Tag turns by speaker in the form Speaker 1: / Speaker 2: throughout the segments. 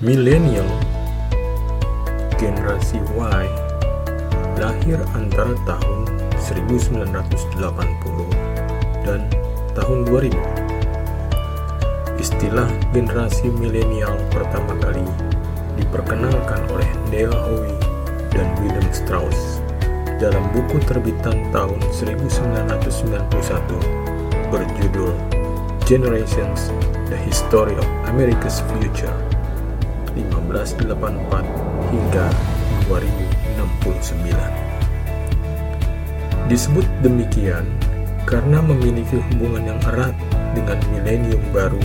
Speaker 1: Milenial generasi Y lahir antara tahun 1980 dan tahun 2000. Istilah generasi milenial pertama kali diperkenalkan oleh Neil Howe dan William Strauss dalam buku terbitan tahun 1991 berjudul Generations: The History of America's Future 1584 hingga 2069. Disebut demikian karena memiliki hubungan yang erat dengan milenium baru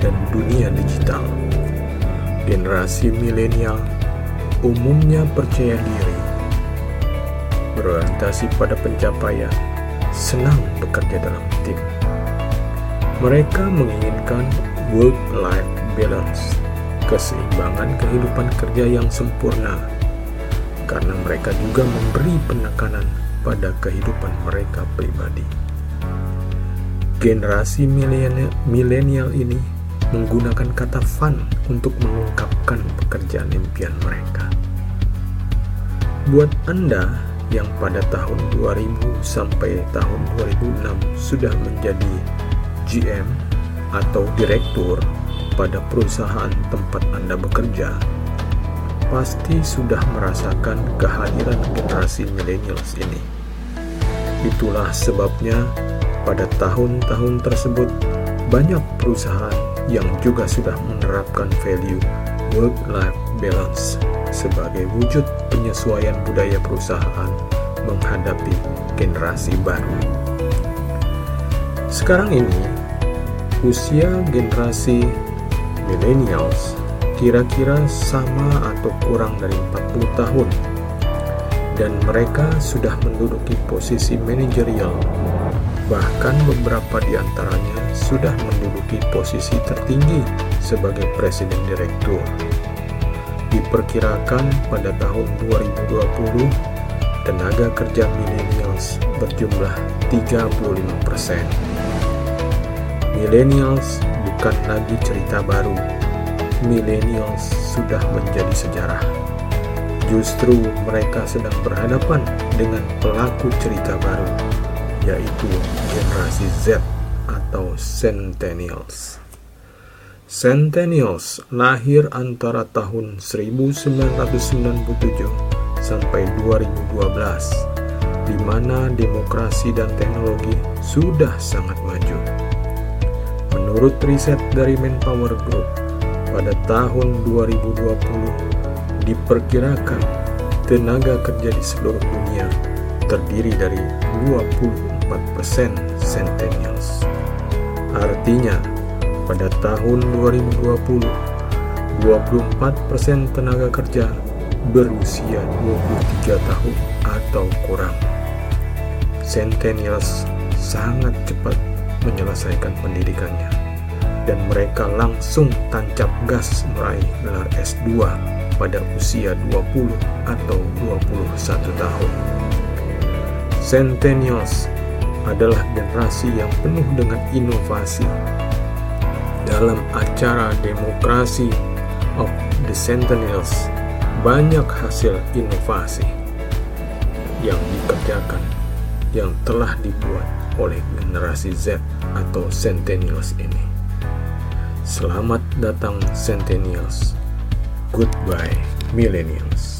Speaker 1: dan dunia digital. Generasi milenial umumnya percaya diri, berorientasi pada pencapaian, senang bekerja dalam tim. Mereka menginginkan work-life balance, keseimbangan kehidupan kerja yang sempurna, karena mereka juga memberi penekanan pada kehidupan mereka pribadi. Generasi milenial ini menggunakan kata fun untuk mengungkapkan pekerjaan impian mereka. Buat Anda yang pada tahun 2000 sampai tahun 2006 sudah menjadi GM atau direktur pada perusahaan tempat Anda bekerja, pasti sudah merasakan kehadiran generasi millennials ini. Itulah sebabnya pada tahun-tahun tersebut banyak perusahaan yang juga sudah menerapkan value work-life balance sebagai wujud penyesuaian budaya perusahaan menghadapi generasi baru. Sekarang ini, usia generasi millennials kira-kira sama atau kurang dari 40 tahun. Dan mereka sudah menduduki posisi manajerial. Bahkan beberapa di antaranya sudah menduduki posisi tertinggi sebagai presiden direktur. Diperkirakan pada tahun 2020 tenaga kerja millennials berjumlah 35%. Millennials bukan lagi cerita baru. Millennials sudah menjadi sejarah. Justru mereka sedang berhadapan dengan pelaku cerita baru, yaitu generasi Z atau Centennials. Centennials lahir antara tahun 1997 sampai 2012, di mana demokrasi dan teknologi sudah sangat maju. Menurut riset dari Manpower Group, pada tahun 2020 diperkirakan tenaga kerja di seluruh dunia terdiri dari 24% Centennials. Artinya, pada tahun 2020, 24% tenaga kerja berusia 23 tahun atau kurang. Centennials sangat cepat menyelesaikan pendidikannya. Dan mereka langsung tancap gas meraih gelar S2 pada usia 20 atau 21 tahun. Centennials adalah generasi yang penuh dengan inovasi. Dalam acara demokrasi of the Centennials banyak hasil inovasi yang dikerjakan yang telah dibuat oleh generasi Z atau Centennials ini. Selamat datang Centennials. Goodbye Millennials.